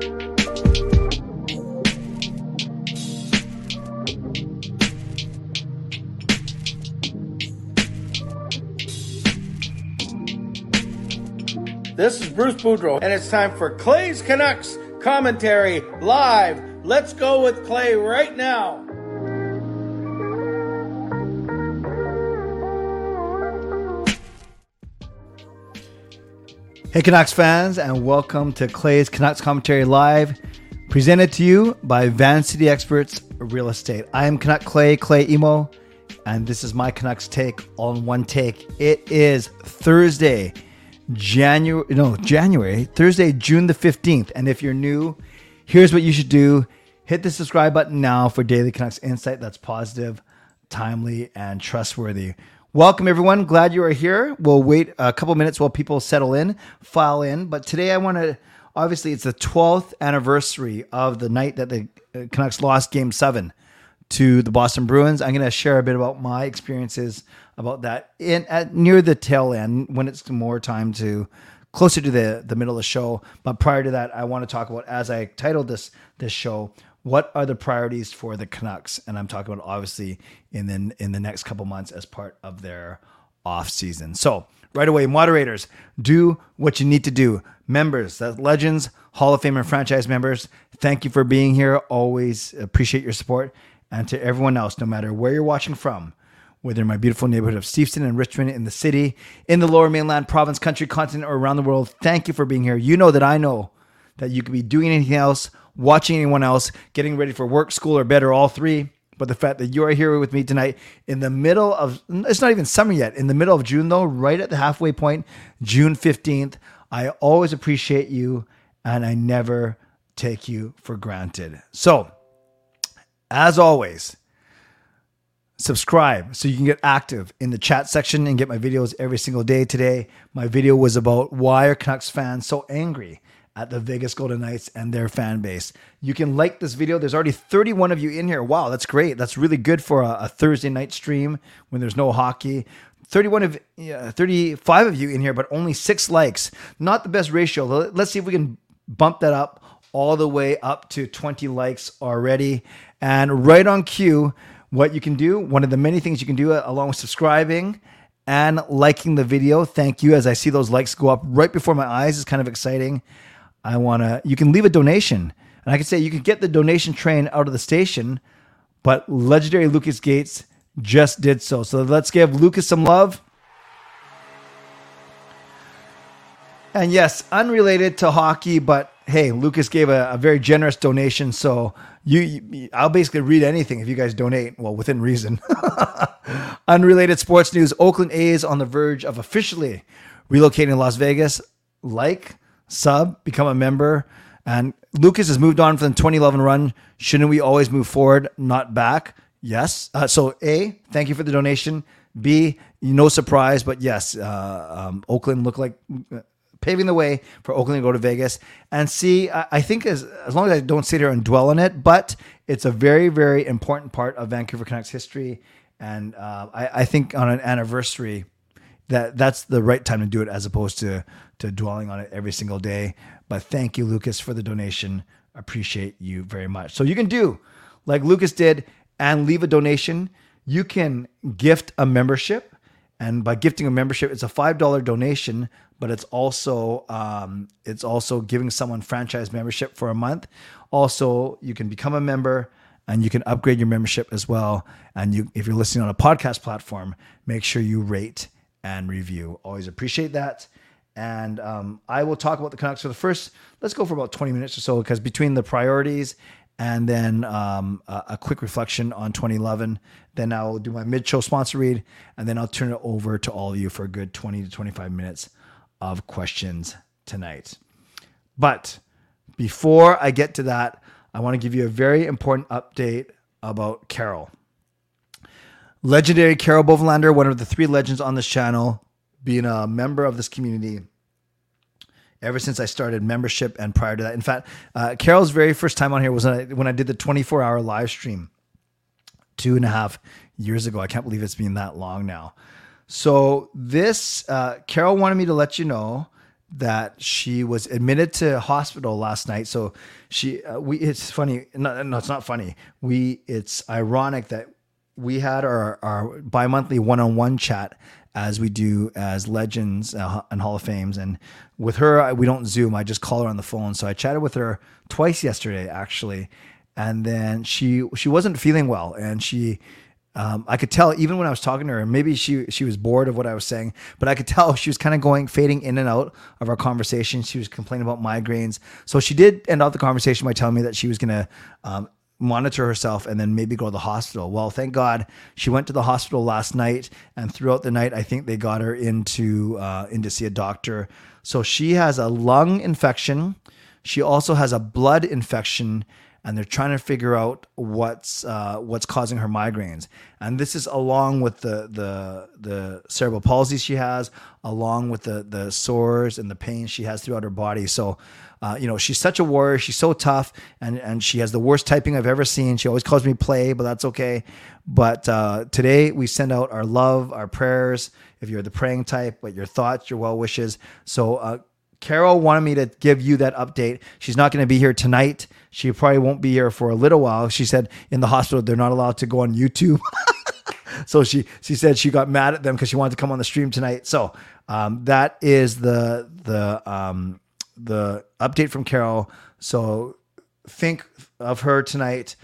This is Bruce Boudreau, and it's time for Clay's Canucks commentary live. Let's go with Clay right now. Hey, Canucks fans, and welcome to Clay's Canucks Commentary Live, presented to you by Van City Experts Real Estate. I am Canuck Clay, Clay Imoo, and this is my Canucks take on one take. It is Thursday, January, no, January, Thursday, June the 15th. And if you're new, here's what you should do hit the subscribe button now for Daily Canucks insight that's positive, timely, and trustworthy. Welcome, everyone. Glad you are here. We'll wait a couple minutes while people settle in, file in. But today I want to, obviously, it's the 12th anniversary of the night that the uh, Canucks lost game seven to the Boston Bruins. I'm going to share a bit about my experiences about that in at near the tail end when it's more time to closer to the the middle of the show. But prior to that, I want to talk about as I titled this this show, what are the priorities for the Canucks? And I'm talking about obviously in the in the next couple months as part of their off season. So right away, moderators, do what you need to do. Members, legends, Hall of Fame and franchise members, thank you for being here. Always appreciate your support. And to everyone else, no matter where you're watching from, whether in my beautiful neighborhood of Steveston and Richmond, in the city, in the lower mainland, province, country, continent, or around the world, thank you for being here. You know that I know that you could be doing anything else, watching anyone else, getting ready for work, school, or bed, or all three. But the fact that you are here with me tonight in the middle of, it's not even summer yet, in the middle of June, though, right at the halfway point, June 15th, I always appreciate you and I never take you for granted. So, as always, subscribe so you can get active in the chat section and get my videos every single day. Today, my video was about why are Canucks fans so angry at the Vegas Golden Knights and their fan base. You can like this video. There's already 31 of you in here. Wow, that's great. That's really good for a, a Thursday night stream when there's no hockey. 31 of uh, 35 of you in here, but only six likes. Not the best ratio. Let's see if we can bump that up all the way up to 20 likes already. And right on cue, what you can do, one of the many things you can do uh, along with subscribing and liking the video. Thank you. As I see those likes go up right before my eyes, is kind of exciting. I want to, you can leave a donation. And I can say you can get the donation train out of the station, but legendary Lucas Gates just did so. So let's give Lucas some love. And yes, unrelated to hockey, but hey, Lucas gave a, a very generous donation. So you, you, I'll basically read anything if you guys donate. Well, within reason. Unrelated sports news: Oakland A's on the verge of officially relocating to Las Vegas. Like, sub, become a member. And Lucas has moved on from the 2011 run. Shouldn't we always move forward, not back? Yes. Uh, so, A, thank you for the donation. B, no surprise, but yes, uh, um, Oakland looked like uh, paving the way for Oakland to go to Vegas. And C, I, I think as, as long as I don't sit here and dwell on it, but it's a very, very important part of Vancouver Canucks history. And uh, I, I think on an anniversary, that that's the right time to do it as opposed to to dwelling on it every single day. But thank you, Lucas, for the donation. Appreciate you very much. So you can do like Lucas did and leave a donation. You can gift a membership, and by gifting a membership, it's a five dollar donation, but it's also um, it's also giving someone franchise membership for a month. Also, you can become a member and you can upgrade your membership as well. And you, if you're listening on a podcast platform, make sure you rate and review. Always appreciate that. And um, I will talk about the Canucks for the first. Let's go for about 20 minutes or so because between the priorities and then um, a, a, quick reflection on 2011, then I'll do my mid-show sponsor read, and then I'll turn it over to all of you for a good 20 to 25 minutes of questions tonight. But before I get to that, I want to give you a very important update about Carol. Legendary Carol Bovelander, one of the three legends on this channel, being a member of this community ever since I started membership and prior to that. In fact, uh, Carol's very first time on here was when I, when I did the 24 hour live stream two and a half years ago. I can't believe it's been that long now. So this, uh, Carol wanted me to let you know that she was admitted to hospital last night. So she, uh, we, it's funny. No, no, it's not funny. We, it's ironic that we had our, our bi-monthly one-on-one chat as we do as legends uh, and hall of fames. And with her we don't zoom. I just call her on the phone. So i chatted with her twice yesterday actually. And then she she wasn't feeling well. And she um, I could tell even when I was talking to her, maybe she she was bored of what I was saying, but I could tell she was kind of going fading in and out of our conversation. She was complaining about migraines, so she did end out the conversation by telling me that she was going to um, monitor herself and then maybe go to the hospital. Well, thank God she went to the hospital last night, and throughout the night, I think they got her into uh, in to see a doctor. So she has a lung infection. She also has a blood infection and they're trying to figure out what's uh, what's causing her migraines. And this is along with the the the cerebral palsy she has, along with the the sores and the pain she has throughout her body. So. Uh, you know, she's such a warrior. She's so tough, and and she has the worst typing I've ever seen. She always calls me play, but that's okay. But uh, today we send out our love, our prayers. If you're the praying type, but your thoughts, your well wishes. So uh, Carol wanted me to give you that update. She's not going to be here tonight. She probably won't be here for a little while. She said in the hospital they're not allowed to go on YouTube. so she she said she got mad at them because she wanted to come on the stream tonight. So um, that is the the um, the update from Carol. So think of her tonight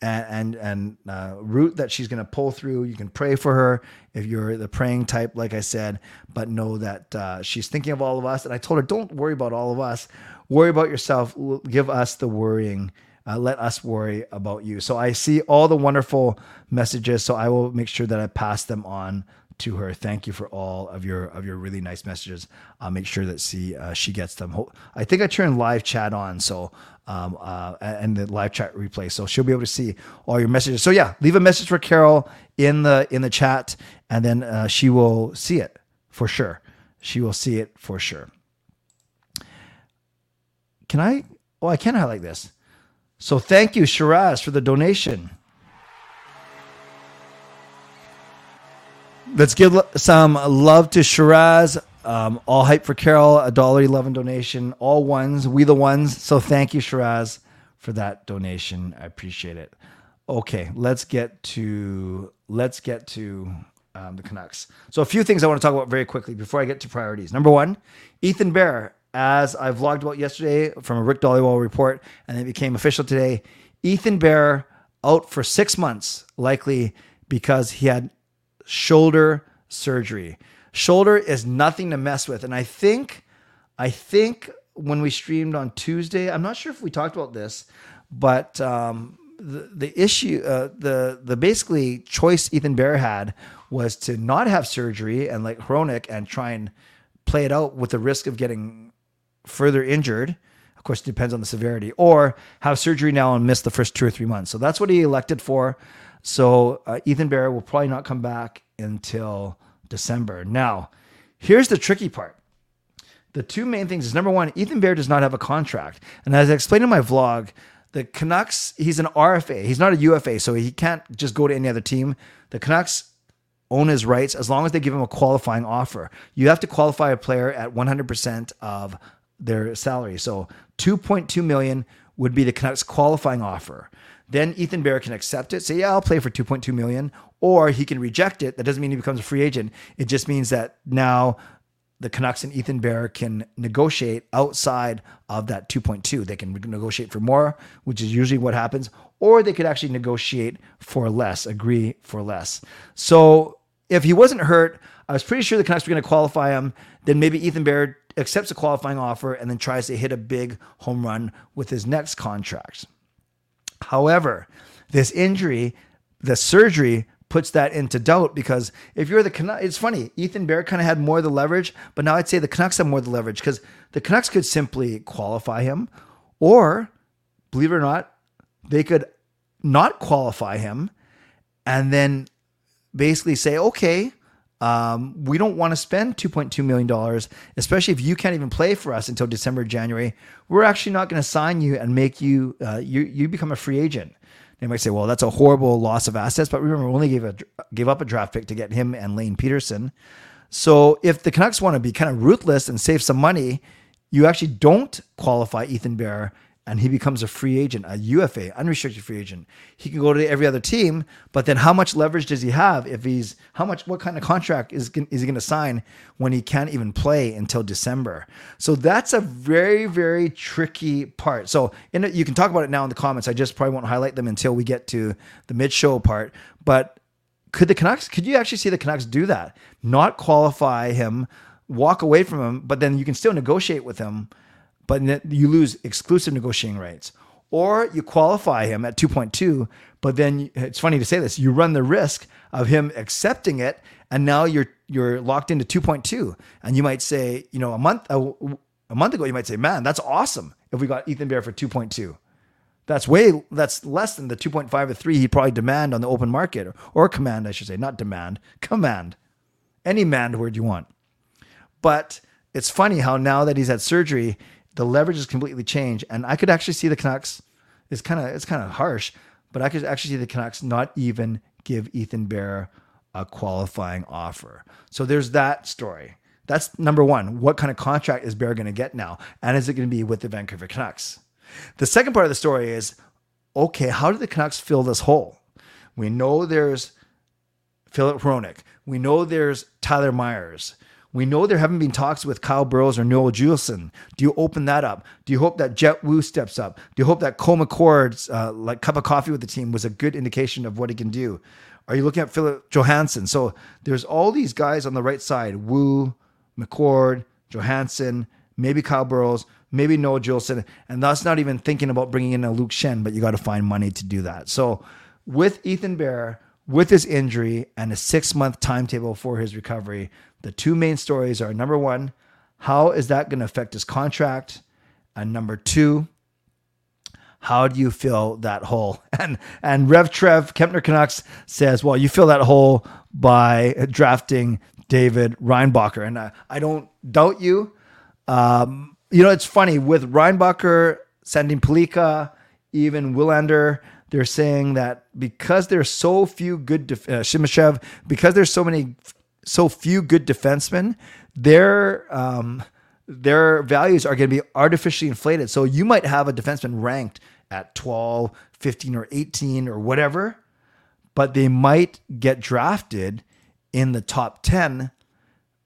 and and, and uh, route that she's going to pull through. You can pray for her if you're the praying type, like I said, but know that uh, she's thinking of all of us. And I told her, don't worry about all of us. Worry about yourself. Give us the worrying. Uh, let us worry about you. So I see all the wonderful messages. So I will make sure that I pass them on to her. Thank you for all of your of your really nice messages. I'll make sure that she uh, she gets them. I think I turned live chat on, so um, uh, and the live chat replay, so she'll be able to see all your messages. So yeah, leave a message for Carol in the in the chat, and then uh, she will see it for sure. She will see it for sure. Can I? Oh, I can highlight this. So thank you, Shiraz, for the donation. Let's give some love to Shiraz. Um, all hype for Carol, a dollar eleven donation. All ones, we the ones. So thank you, Shiraz, for that donation. I appreciate it. Okay, let's get to let's get to um, the Canucks. So a few things I want to talk about very quickly before I get to priorities. Number one, Ethan Bear, as I vlogged about yesterday from a Rick Dhaliwal report, and it became official today. Ethan Bear out for six months, likely because he had shoulder surgery. Shoulder is nothing to mess with. And I think, I think when we streamed on Tuesday, I'm not sure if we talked about this, but um, the, the issue, uh, the the basically choice Ethan Bear had was to not have surgery and like chronic and try and play it out with the risk of getting further injured. Of course, it depends on the severity, or have surgery now and miss the first two or three months. So that's what he elected for. So uh, Ethan Bear will probably not come back until December. Now, here's the tricky part. The two main things is number one, Ethan Bear does not have a contract. And as I explained in my vlog, the Canucks, he's an RFA. He's not a UFA, so he can't just go to any other team. The Canucks own his rights as long as they give him a qualifying offer. You have to qualify a player at 100% of their salary. So 2.2 million would be the Canucks qualifying offer. Then Ethan Bear can accept it, say, yeah, I'll play for 2.2 million, or he can reject it. That doesn't mean he becomes a free agent. It just means that now the Canucks and Ethan Bear can negotiate outside of that 2.2. They can negotiate for more, which is usually what happens, or they could actually negotiate for less, agree for less. So if he wasn't hurt, I was pretty sure the Canucks were going to qualify him. Then maybe Ethan Bear accepts a qualifying offer and then tries to hit a big home run with his next contract. However, this injury, the surgery puts that into doubt because if you're the Canucks, it's funny. Ethan Bear kind of had more of the leverage, but now I'd say the Canucks have more of the leverage because the Canucks could simply qualify him, or believe it or not, they could not qualify him and then basically say, okay, um, we don't want to spend $2.2 million, especially if you can't even play for us until December, January. We're actually not going to sign you and make you, uh, you, you become a free agent. They might say, well, that's a horrible loss of assets. But remember, we only gave, a, gave up a draft pick to get him and Lane Pederson. So if the Canucks want to be kind of ruthless and save some money, you actually don't qualify Ethan Bear and he becomes a free agent, a UFA, unrestricted free agent. He can go to every other team, but then how much leverage does he have if he's how much what kind of contract is is he going to sign when he can't even play until December? So that's a very very tricky part. So in you can talk about it now in the comments. I just probably won't highlight them until we get to the mid show part, but could the Canucks could you actually see the Canucks do that? Not qualify him, walk away from him, but then you can still negotiate with him but you lose exclusive negotiating rights. Or you qualify him at 2.2, but then it's funny to say this, you run the risk of him accepting it, and now you're you're locked into 2.2. And you might say, you know, a month a, a month ago, you might say, man, that's awesome if we got Ethan Bear for 2.2. That's way that's less than the 2.5 or 3 he'd probably demand on the open market or, or command, I should say, not demand, command. Any man word you want. But it's funny how now that he's had surgery, the leverage is completely changed. And I could actually see the Canucks. It's kind of it's kind of harsh, but I could actually see the Canucks not even give Ethan Bear a qualifying offer. So there's that story. That's number one. What kind of contract is Bear going to get now? And is it going to be with the Vancouver Canucks? The second part of the story is okay, how do the Canucks fill this hole? We know there's Filip Hronek. We know there's Tyler Myers. We know there haven't been talks with Kyle Burroughs or Noah Juulsen. Do you open that up? Do you hope that Jett Woo steps up? Do you hope that Cole McWard's uh, like cup of coffee with the team was a good indication of what he can do? Are you looking at Filip Johansson? So there's all these guys on the right side: Woo, McWard, Johansson, maybe Kyle Burroughs, maybe Noah Juulsen, and that's not even thinking about bringing in a Luke Schenn. But you got to find money to do that. So with Ethan Bear, with his injury and a six month timetable for his recovery, the two main stories are number one, how is that going to affect his contract? And number two, how do you fill that hole? And and Rev Trev Kempner Canucks says, well, you fill that hole by drafting David Reinbacher, and I, I don't doubt you. Um, you know, it's funny with Reinbacher Sandin Pellikka, even Willander. They're saying that because there's so few good def- uh, Simashev, because there's so many so few good defensemen, their um, their values are going to be artificially inflated. So you might have a defenseman ranked at 12, 15, or 18 or whatever, but they might get drafted in the top 10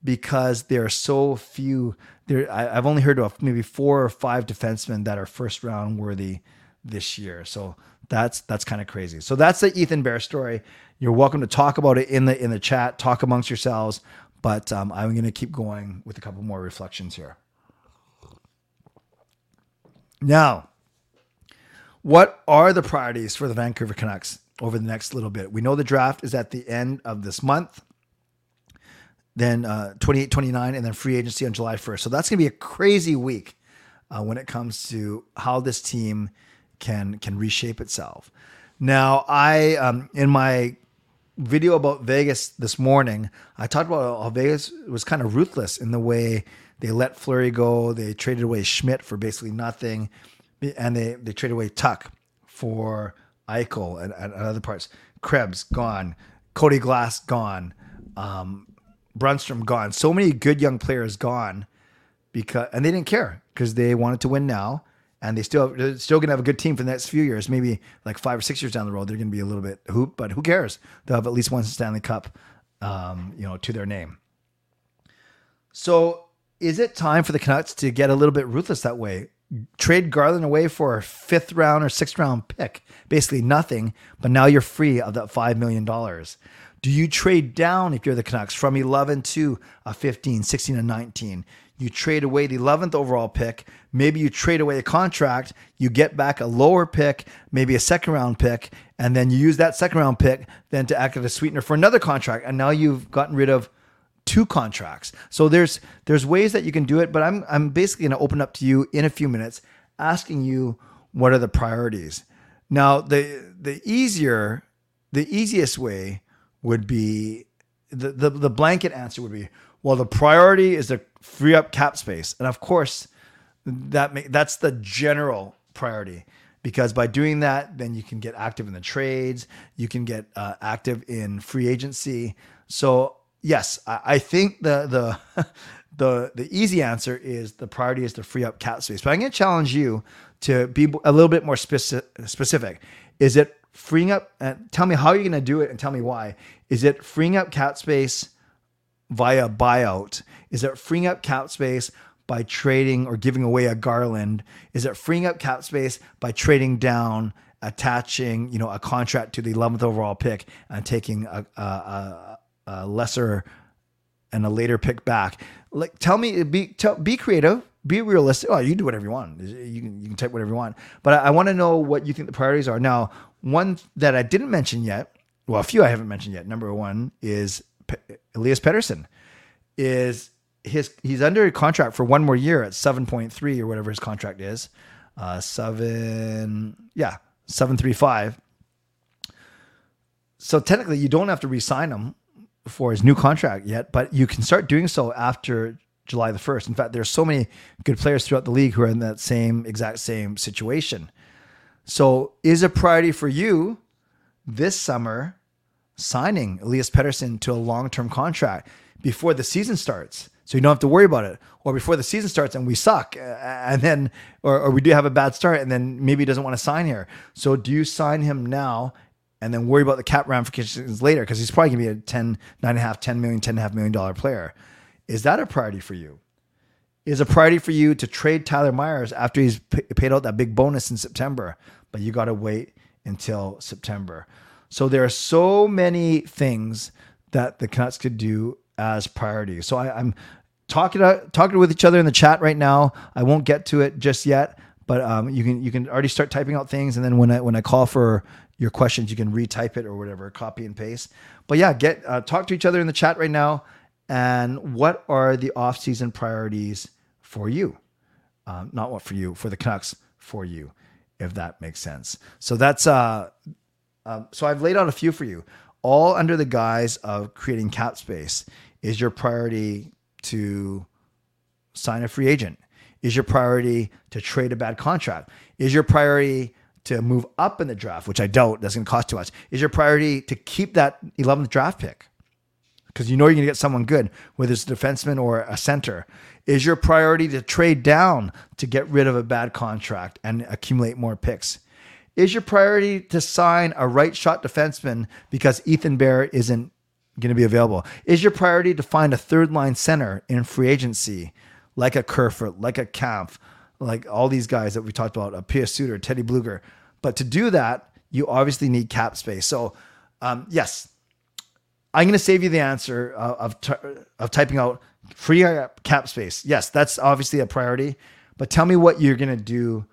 because there are so few. There, I, have only heard of maybe four or five defensemen that are first round worthy this year. So that's that's kind of crazy. So that's the Ethan Bear story. You're welcome to talk about it in the in the chat, talk amongst yourselves. But um, I'm going to keep going with a couple more reflections here. Now, what are the priorities for the Vancouver Canucks over the next little bit? We know the draft is at the end of this month, then uh, 28, 29, and then free agency on July 1st. So that's going to be a crazy week uh, when it comes to how this team can can reshape itself. Now, I um, in my video about Vegas this morning, I talked about how Vegas was kind of ruthless in the way they let Fleury go. They traded away Schmidt for basically nothing, and they they traded away Tuch for Eichel and, and other parts. Krebs gone, Cody Glass gone, um, Brannstrom gone. So many good young players gone because and they didn't care because they wanted to win now and they still they're still gonna have a good team for the next few years. Maybe like five or six years down the road, they're gonna be a little bit hoop, but who cares? They'll have at least one Stanley Cup, um, you know, to their name. So, is it time for the Canucks to get a little bit ruthless that way? Trade Garland away for a fifth round or sixth round pick, basically nothing, but now you're free of that five million dollars. Do you trade down if you're the Canucks from 11 to a 15, 16, and 19? You trade away the 11th overall pick. Maybe you trade away a contract, you get back a lower pick, maybe a second round pick, and then you use that second round pick then to act as a sweetener for another contract. And now you've gotten rid of two contracts. So there's there's ways that you can do it, but I'm I'm basically going to open up to you in a few minutes asking you what are the priorities. Now, the the easier the easiest way would be the, the, the blanket answer would be well, the priority is to free up cap space, and of course, that that's the general priority because by doing that, then you can get active in the trades, you can get uh, active in free agency. So yes, I, I think the the the the easy answer is the priority is to free up cap space. But I'm going to challenge you to be a little bit more specific. Specific. Is it freeing up? Uh, tell me how you're going to do it, and tell me why. Is it freeing up cap space via buyout? Is it freeing up cap space by trading or giving away a Garland? Is it freeing up cap space by trading down, attaching you know a contract to the 11th overall pick and taking a, a, a, a lesser and a later pick back? Like, tell me, be tell, be creative. Be realistic. Oh, you do whatever you want. You can you can type whatever you want. But I, I want to know what you think the priorities are. Now, one that I didn't mention yet, well, a few I haven't mentioned yet. Number one is Elias Pettersson. Is his he's under contract for one more year at seven point three or whatever his contract is, uh, seven yeah seven three five. So technically, you don't have to re-sign him for his new contract yet, but you can start doing so after July the first. In fact, there's so many good players throughout the league who are in that same exact same situation. So, is a priority for you this summer signing Elias Pettersson to a long-term contract before the season starts? so you don't have to worry about it. Or before the season starts and we suck, uh, and then, or, or we do have a bad start, and then maybe he doesn't want to sign here. So do you sign him now and then worry about the cap ramifications later? Because he's probably going to be a 10, 9.5, 10 million, 10.5 million dollar player. Is that a priority for you? Is a priority for you to trade Tyler Myers after he's p- paid out that big bonus in September, but you got to wait until September. So there are so many things that the Canucks could do as priorities. So I, am talking to, talking with each other in the chat right now. I won't get to it just yet, but um, you can you can already start typing out things, and then when I when I call for your questions, you can retype it or whatever, copy and paste. But yeah, get uh, talk to each other in the chat right now. And what are the off season priorities for you? Um, not what for you, for the Canucks, for you, if that makes sense. So that's uh, um, so I've laid out a few for you, all under the guise of creating cap space. Is your priority to sign a free agent? Is your priority to trade a bad contract? Is your priority to move up in the draft, which I don't, that's going to cost too much? Is your priority to keep that 11th draft pick? Because you know you're going to get someone good, whether it's a defenseman or a center. Is your priority to trade down to get rid of a bad contract and accumulate more picks? Is your priority to sign a right shot defenseman because Ethan Bear isn't going to be available? Is your priority to find a third line center in free agency, like a Kerfoot, like a Kampf, like all these guys that we talked about, a Pius Suter, Teddy Bluger? But to do that, you obviously need cap space. So, um, yes, I'm going to save you the answer of, of, of typing out free cap space. Yes, that's obviously a priority. But tell me what you're going to do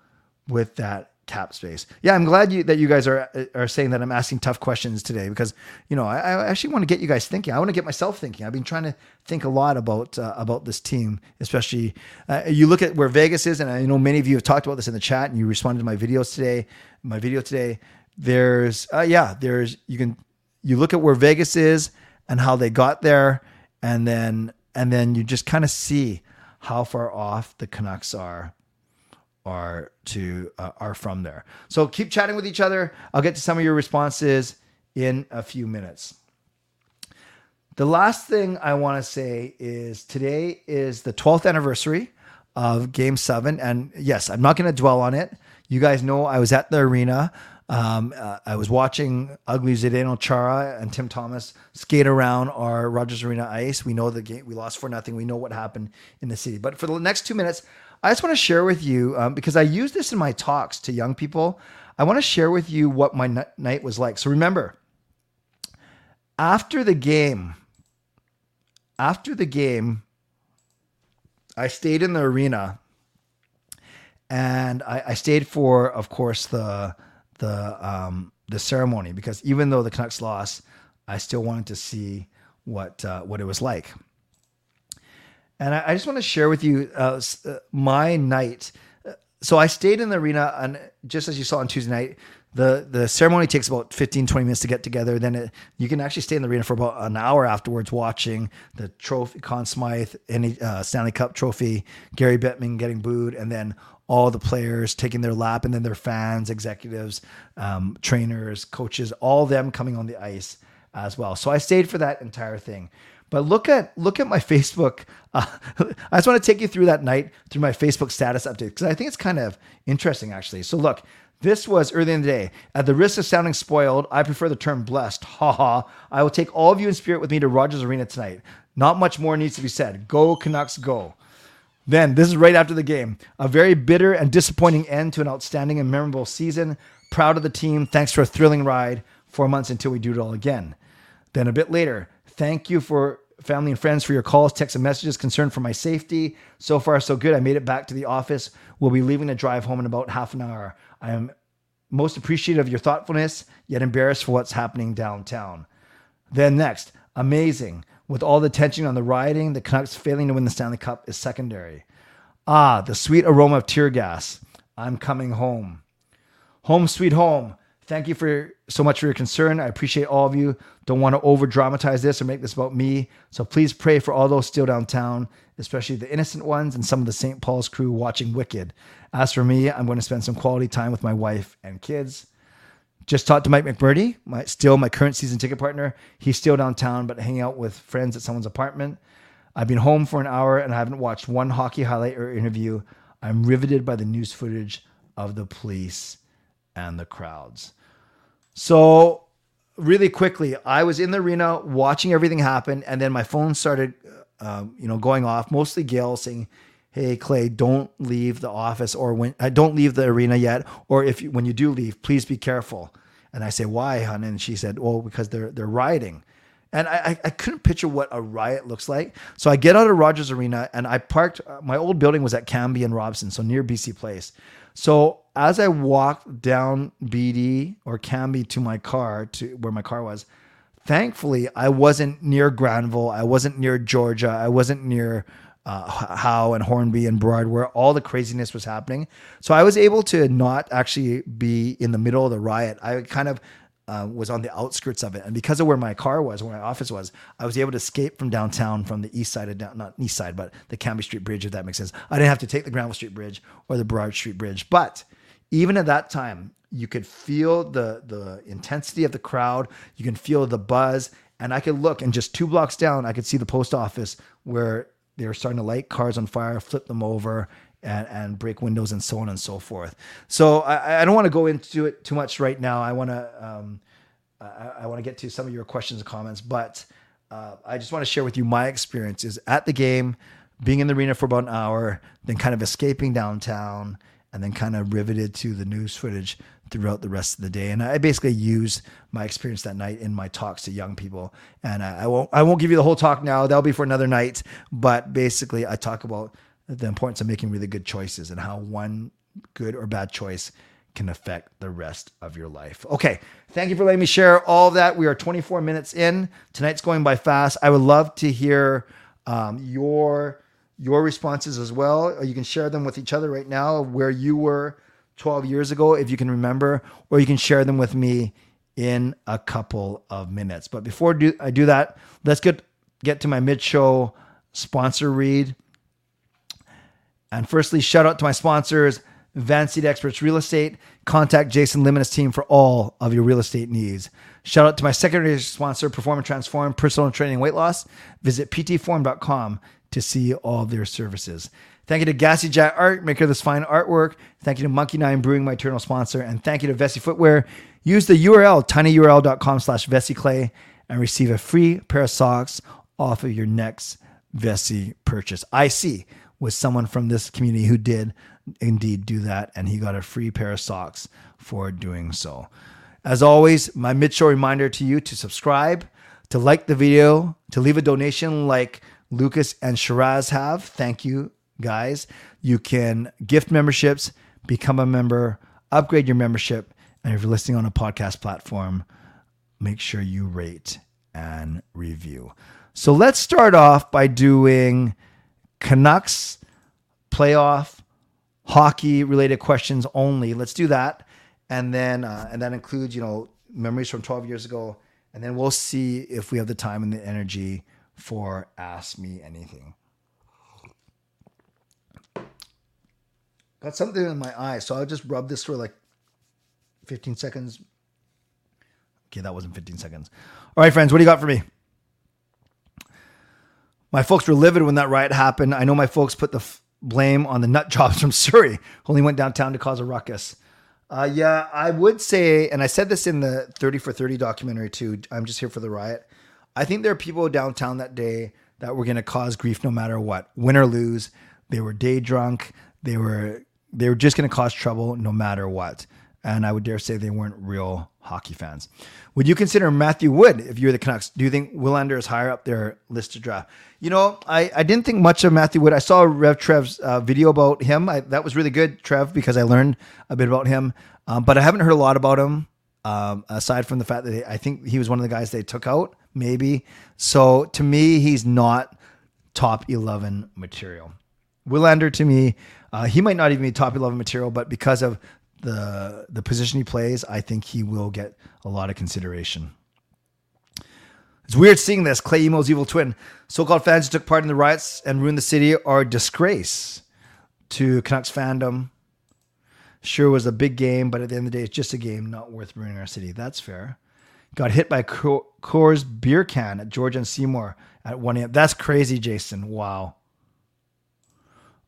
with that cap space. Yeah, I'm glad you that you guys are are saying that I'm asking tough questions today because you know I, I actually want to get you guys thinking. I want to get myself thinking. I've been trying to think a lot about uh, about this team, especially uh, you look at where Vegas is, and I know many of you have talked about this in the chat, and you responded to my videos today. My video today, there's uh, yeah, there's you can you look at where Vegas is and how they got there, and then and then you just kind of see how far off the Canucks are are to uh, are from there. So keep chatting with each other. I'll get to some of your responses in a few minutes. The last thing I want to say is today is the 12th anniversary of Game 7 and yes, I'm not going to dwell on it. You guys know I was at the arena. Um, uh, I was watching Ugly Zdeno Chara and Tim Thomas skate around our Rogers Arena ice. We know the game we lost for nothing. We know what happened in the city. But for the next two minutes, I just want to share with you um, because I use this in my talks to young people. I want to share with you what my n- night was like. So remember, after the game, after the game, I stayed in the arena, and I, I stayed for, of course, the the um, the ceremony because even though the Canucks lost, I still wanted to see what uh, what it was like. And I, I just want to share with you uh, uh, my night. So I stayed in the arena, and just as you saw on Tuesday night, the the ceremony takes about 15 20 minutes to get together. Then it, you can actually stay in the arena for about an hour afterwards watching the trophy Conn Smythe any uh, stanley cup trophy gary bettman getting booed and then all the players taking their lap and then their fans executives um, trainers coaches all them coming on the ice as well. So i stayed for that entire thing But look at look at my Facebook. Uh, I just want to take you through that night through my Facebook status update because I think it's kind of interesting actually. So look, this was early in the day. At the risk of sounding spoiled, I prefer the term blessed. Ha ha. I will take all of you in spirit with me to Rogers Arena tonight. Not much more needs to be said. Go Canucks, go. Then, this is right after the game. A very bitter and disappointing end to an outstanding and memorable season. Proud of the team. Thanks for a thrilling ride. Four months until we do it all again. Then, a bit later, thank you for family and friends for your calls, texts, and messages concerned for my safety. So far, so good. I made it back to the office. We'll be leaving to drive home in about half an hour. I am most appreciative of your thoughtfulness, yet embarrassed for what's happening downtown. Then, next, amazing. With all the tension on the rioting, the Canucks failing to win the Stanley Cup is secondary. Ah, the sweet aroma of tear gas. I'm coming home. Home sweet home. Thank you for so much for your concern. I appreciate all of you. Don't want to over dramatize this or make this about me. So please pray for all those still downtown, especially the innocent ones and some of the St. Paul's crew watching Wicked. As for me, I'm going to spend some quality time with my wife and kids. Just talked to Mike McMurdy, my still my current season ticket partner. He's still downtown, but hanging out with friends at someone's apartment. I've been home for an hour and I haven't watched one hockey highlight or interview. I'm riveted by the news footage of the police and the crowds. So, really quickly, I was in the arena watching everything happen, and then my phone started, uh, you know, going off. Mostly Gail saying, "Hey Clay, don't leave the office, or when uh, don't leave the arena yet, or if you, when you do leave, please be careful." And I say, "Why, hon?" And she said, "Well, because they're they're rioting." And I, I couldn't picture what a riot looks like. So I get out of Rogers Arena and I parked. Uh, my old building was at Cambie and Robson, so near BC Place. So as I walked down BD or Cambie to my car, to where my car was, thankfully I wasn't near Granville. I wasn't near Georgia. I wasn't near uh, Howe and Hornby and Broad, where all the craziness was happening. So I was able to not actually be in the middle of the riot. I kind of uh, was on the outskirts of it. And because of where my car was, where my office was, I was able to escape from downtown from the east side of down, not east side, but the Cambie Street Bridge, if that makes sense. I didn't have to take the Granville Street Bridge or the Burrard Street Bridge. But even at that time, you could feel the the intensity of the crowd. You can feel the buzz. And I could look, and just two blocks down, I could see the post office where they were starting to light cars on fire, flip them over, and, and break windows and so on and so forth. So I, I don't want to go into it too much right now. I want to um, I, I want to get to some of your questions and comments, but uh, I just want to share with you my experiences at the game, being in the arena for about an hour, then kind of escaping downtown, and then kind of riveted to the news footage throughout the rest of the day. And I basically used my experience that night in my talks to young people. And I, I won't I won't give you the whole talk now. That'll be for another night. But basically, I talk about the importance of making really good choices and how one good or bad choice can affect the rest of your life. Okay, thank you for letting me share all that. We are 24 minutes in. Tonight's going by fast. I would love to hear um, your your responses as well. You can share them with each other right now, where you were 12 years ago, if you can remember, or you can share them with me in a couple of minutes. But before do, I do that, let's get get to my mid show sponsor read. And firstly, shout out to my sponsors, Seat Experts Real Estate. Contact Jason Lim and his team for all of your real estate needs. Shout out to my secondary sponsor, Perform and Transform Personal Training Weight Loss. Visit ptform.com to see all their services. Thank you to Gassy Jack Art, maker of this fine artwork. Thank you to Monkey Nine Brewing, my eternal sponsor. And thank you to Vessi Footwear. Use the URL, tinyurl.com slash Clay and receive a free pair of socks off of your next Vessi purchase. I see was someone from this community who did indeed do that, and he got a free pair of socks for doing so. As always, my mid show reminder to you to subscribe, to like the video, to leave a donation like Lucas and Shiraz have. Thank you, guys. You can gift memberships, become a member, upgrade your membership, and if you're listening on a podcast platform, make sure you rate and review. So let's start off by doing Canucks playoff hockey related questions only. Let's do that, and then uh, and that includes you know memories from 12 years ago, and then we'll see if we have the time and the energy for ask me anything. Got something in my eye, so I'll just rub this for like 15 seconds. Okay, that wasn't 15 seconds. All right, friends, what do you got for me? My folks were livid when that riot happened. I know my folks put the f- blame on the nut jobs from Surrey, who only went downtown to cause a ruckus. Uh, yeah, I would say, and I said this in the 30 for 30 documentary too. I'm just here for the riot. I think there are people downtown that day that were going to cause grief no matter what, win or lose. They were day drunk. They were they were just going to cause trouble no matter what. And I would dare say they weren't real hockey fans. Would you consider Matthew Wood if you're the Canucks? Do you think Willander is higher up their list to draft? You know, I, I didn't think much of Matthew Wood. I saw Rev Trev's uh, video about him. I, that was really good, Trev, because I learned a bit about him. Um, but I haven't heard a lot about him um, aside from the fact that I think he was one of the guys they took out, maybe. So to me, he's not top 11 material. Willander to me, uh, he might not even be top 11 material, but because of the the position he plays, I think he will get a lot of consideration. It's weird seeing this. Clay Imoo's evil twin. So-called fans who took part in the riots and ruined the city are a disgrace to Canucks fandom. Sure was a big game, but at the end of the day, it's just a game, not worth ruining our city. That's fair. Got hit by Coors beer can at George and Seymour at 1 a.m. That's crazy, Jason. Wow.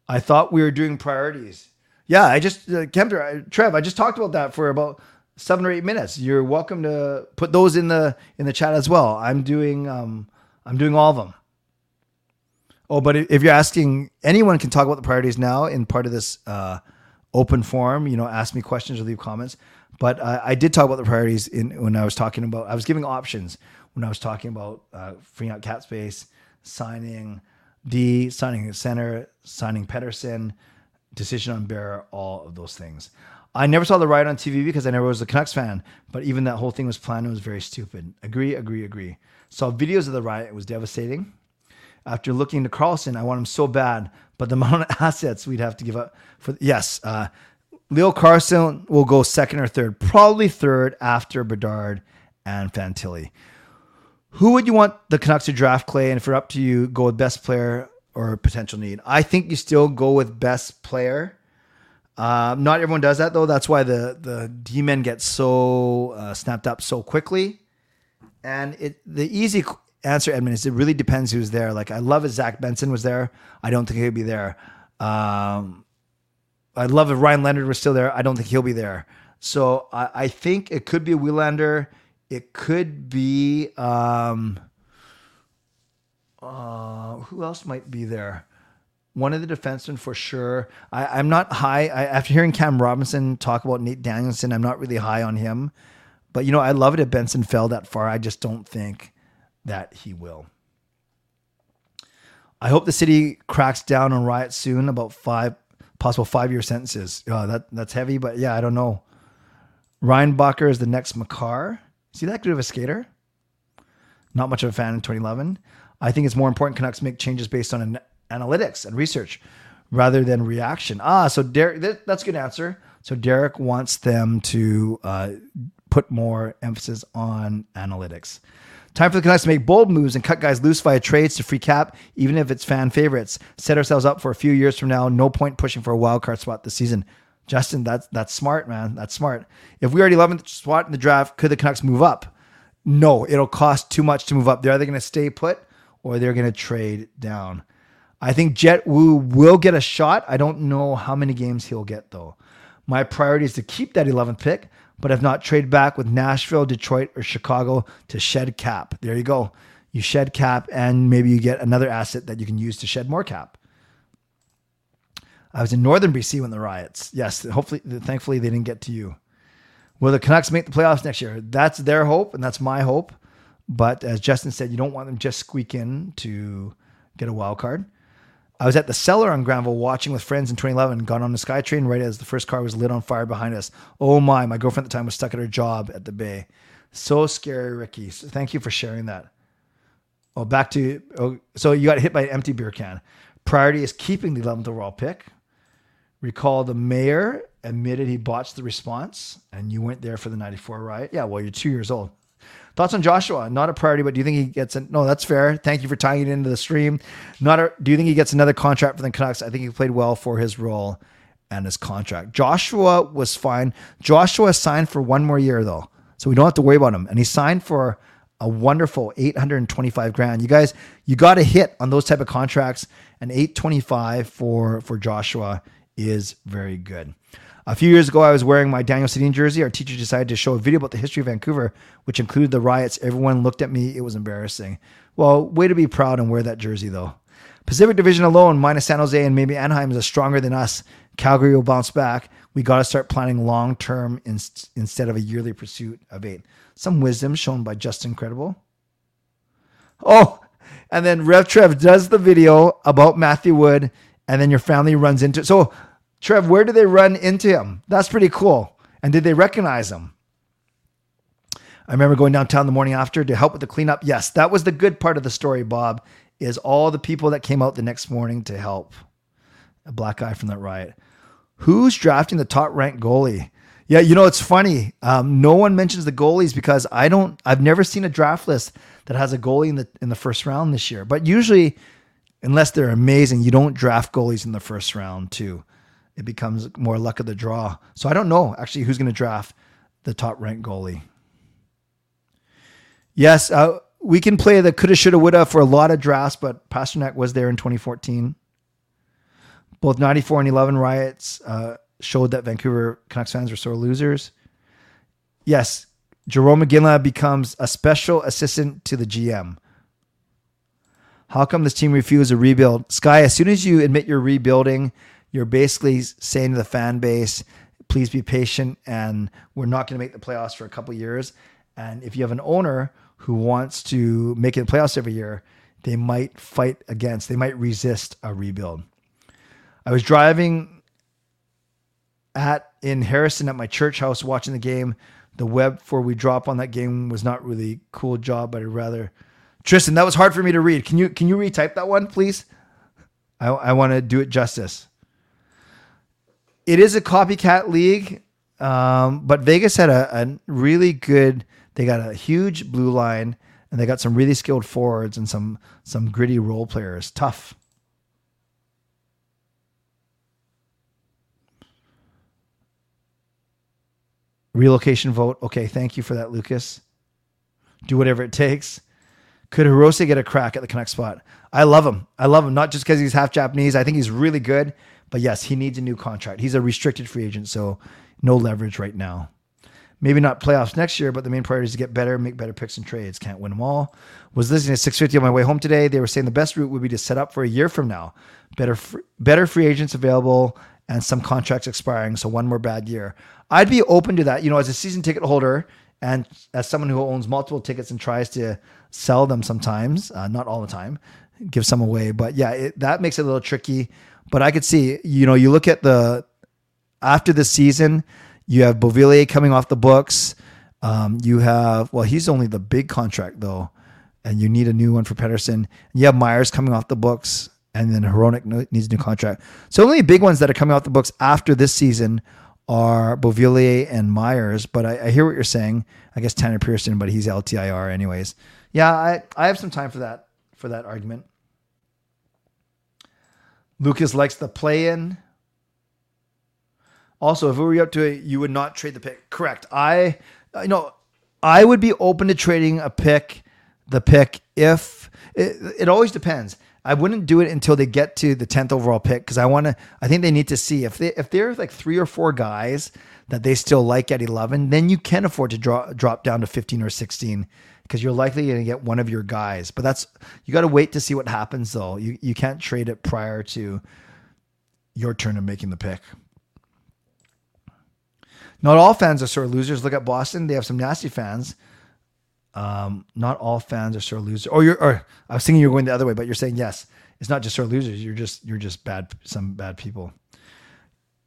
I thought we were doing priorities. Yeah, I just, uh, Kempter, Trev, I just talked about that for about seven or eight minutes. You're welcome to put those in the in the chat as well. I'm doing um I'm doing all of them. Oh, but if you're asking, anyone can talk about the priorities now in part of this uh, open forum. You know, ask me questions or leave comments. But uh, I did talk about the priorities in when I was talking about. I was giving options when I was talking about uh, freeing out cap space, signing D, signing center, signing Pettersson, decision on Bear, all of those things. I never saw the riot on TV because I never was a Canucks fan, but even that whole thing was planned. It was very stupid. Agree, agree, agree. Saw videos of the riot. It was devastating. After looking to Carlsson, I want him so bad, but the amount of assets we'd have to give up for yes, uh, Leo Carlsson will go second or third, probably third after Bedard and Fantilli. Who would you want the Canucks to draft, Clay? And if you're up to you, go with best player or potential need. I think you still go with best player. Uh, not everyone does that though. That's why the the D men get so uh, snapped up so quickly. And it the easy answer, Edmund, is it really depends who's there. Like I love if Zach Benson was there. I don't think he'd be there. Um, I'd love if Ryan Leonard was still there. I don't think he'll be there. So I, I think it could be a Willander. It could be um, uh, who else might be there? One of the defensemen for sure. I, am not high. I, after hearing Cam Robinson talk about Nate Danielson, I'm not really high on him. But you know, I love it if Benson fell that far. I just don't think that he will. I hope the city cracks down on riots soon. About five possible five year sentences. Uh, that that's heavy, but yeah, I don't know. Ryan Bucker is the next Makar. See that good of a skater? Not much of a fan in 2011. I think it's more important Canucks make changes based on an analytics and research rather than reaction. Ah, so Derek, that's a good answer. So Derek wants them to uh, put more emphasis on analytics. Time for the Canucks to make bold moves and cut guys loose via trades to free cap, even if it's fan favorites. Set ourselves up for a few years from now. No point pushing for a wild card spot this season. Justin, that's that's smart, man. That's smart. If we are 11th spot in the draft, could the Canucks move up? No, it'll cost too much to move up. They're either going to stay put or they're going to trade down. I think Jett Woo will get a shot. I don't know how many games he'll get though. My priority is to keep that 11th pick, but if not, trade back with Nashville, Detroit, or Chicago to shed cap. There you go. You shed cap, and maybe you get another asset that you can use to shed more cap. I was in northern BC when the riots. Yes, hopefully, thankfully, they didn't get to you. Will the Canucks make the playoffs next year? That's their hope, and that's my hope. But as Justin said, you don't want them just squeak in to get a wild card. I was at the cellar on Granville watching with friends in 2011, got on the SkyTrain right as the first car was lit on fire behind us. Oh my, my girlfriend at the time was stuck at her job at the Bay. So scary, Ricky. So thank you for sharing that. Oh, back to, oh, so you got hit by an empty beer can. Priority is keeping the 11th overall pick. Recall the mayor admitted he botched the response and you went there for the 94 riot. Yeah, well, you're two years old. Thoughts on Joshua? Not a priority, but do you think he gets it? No, that's fair. Thank you for tying it into the stream. Not a, do you think he gets another contract for the Canucks? I think he played well for his role and his contract. Joshua was fine. Joshua signed for one more year though, so we don't have to worry about him. And he signed for a wonderful 825 grand. You guys, you got to hit on those type of contracts, and 825 for for Joshua is very good. A few years ago, I was wearing my Daniel Sedin jersey. Our teacher decided to show a video about the history of Vancouver, which included the riots. Everyone looked at me. It was embarrassing. Well, way to be proud and wear that jersey, though. Pacific Division alone, minus San Jose and maybe Anaheim, is stronger than us. Calgary will bounce back. We got to start planning long term in, instead of a yearly pursuit of eight. Some wisdom shown by Justin Credible. Oh, and then Rev Trev does the video about Matthew Wood, and then your family runs into it. So Trev, where did they run into him? That's pretty cool. And did they recognize him? I remember going downtown the morning after to help with the cleanup. Yes, that was the good part of the story, Bob, is all the people that came out the next morning to help. A black guy from that riot. Who's drafting the top ranked goalie? Yeah, you know, it's funny. Um, no one mentions the goalies because I don't, I've never seen a draft list that has a goalie in the, in the first round this year. But usually, unless they're amazing, you don't draft goalies in the first round too it becomes more luck of the draw. So I don't know actually who's going to draft the top ranked goalie. Yes, uh, we can play the coulda, shoulda, woulda for a lot of drafts, but Pastrnak was there in 2014. Both 94 and 11 riots uh, showed that Vancouver Canucks fans were sore losers. Yes, Jarome Iginla becomes a special assistant to the GM. How come this team refused a rebuild? Sky, as soon as you admit you're rebuilding, you're basically saying to the fan base, please be patient and we're not going to make the playoffs for a couple years. And if you have an owner who wants to make it the playoffs every year, they might fight against, they might resist a rebuild. I was driving at in Harrison at my church house watching the game. The web for we drop on that game was not really cool job, but I'd rather Tristan, that was hard for me to read. Can you can you retype that one, please? I, I want to do it justice it is a copycat league, um, but Vegas had a, a really good. They got a huge blue line, and they got some really skilled forwards and some some gritty role players. Tough. Relocation vote. Okay, thank you for that, Lucas. Do whatever it takes. Could Hirose get a crack at the Canuck spot? I love him. I love him, not just because he's half Japanese. I think he's really good. But yes, he needs a new contract. He's a restricted free agent, so no leverage right now. Maybe not playoffs next year, but the main priority is to get better, make better picks and trades. Can't win them all. Was listening to 650 on my way home today. They were saying the best route would be to set up for a year from now. Better, better free agents available and some contracts expiring. So one more bad year. I'd be open to that. You know, as a season ticket holder and as someone who owns multiple tickets and tries to sell them sometimes, uh, not all the time, give some away. But yeah, it, that makes it a little tricky. But I could see, you know, you look at the after the season, you have Beauvillier coming off the books. Um, you have well, he's only the big contract though, and you need a new one for Pettersson. You have Myers coming off the books, and then Hronek needs a new contract. So only big ones that are coming off the books after this season are Beauvillier and Myers. But I, I hear what you're saying. I guess Tanner Pearson, but he's LTIR anyways. Yeah, I, I have some time for that for that argument. Lucas likes the play in. Also, if we were up to it, you would not trade the pick. Correct. I, uh, you know, I would be open to trading a pick, the pick if it, it always depends. I wouldn't do it until they get to the tenth overall pick because I want to. I think they need to see if they if there are like three or four guys that they still like at eleven, then you can afford to draw, drop down to fifteen or sixteen because you're likely going to get one of your guys. But that's you got to wait to see what happens though. You you can't trade it prior to your turn of making the pick. Not all fans are sore losers. Look at Boston; they have some nasty fans. Um, not all fans are sore losers. Or you're, or I was thinking you're going the other way, but you're saying yes. It's not just sore losers. You're just you're just bad. Some bad people.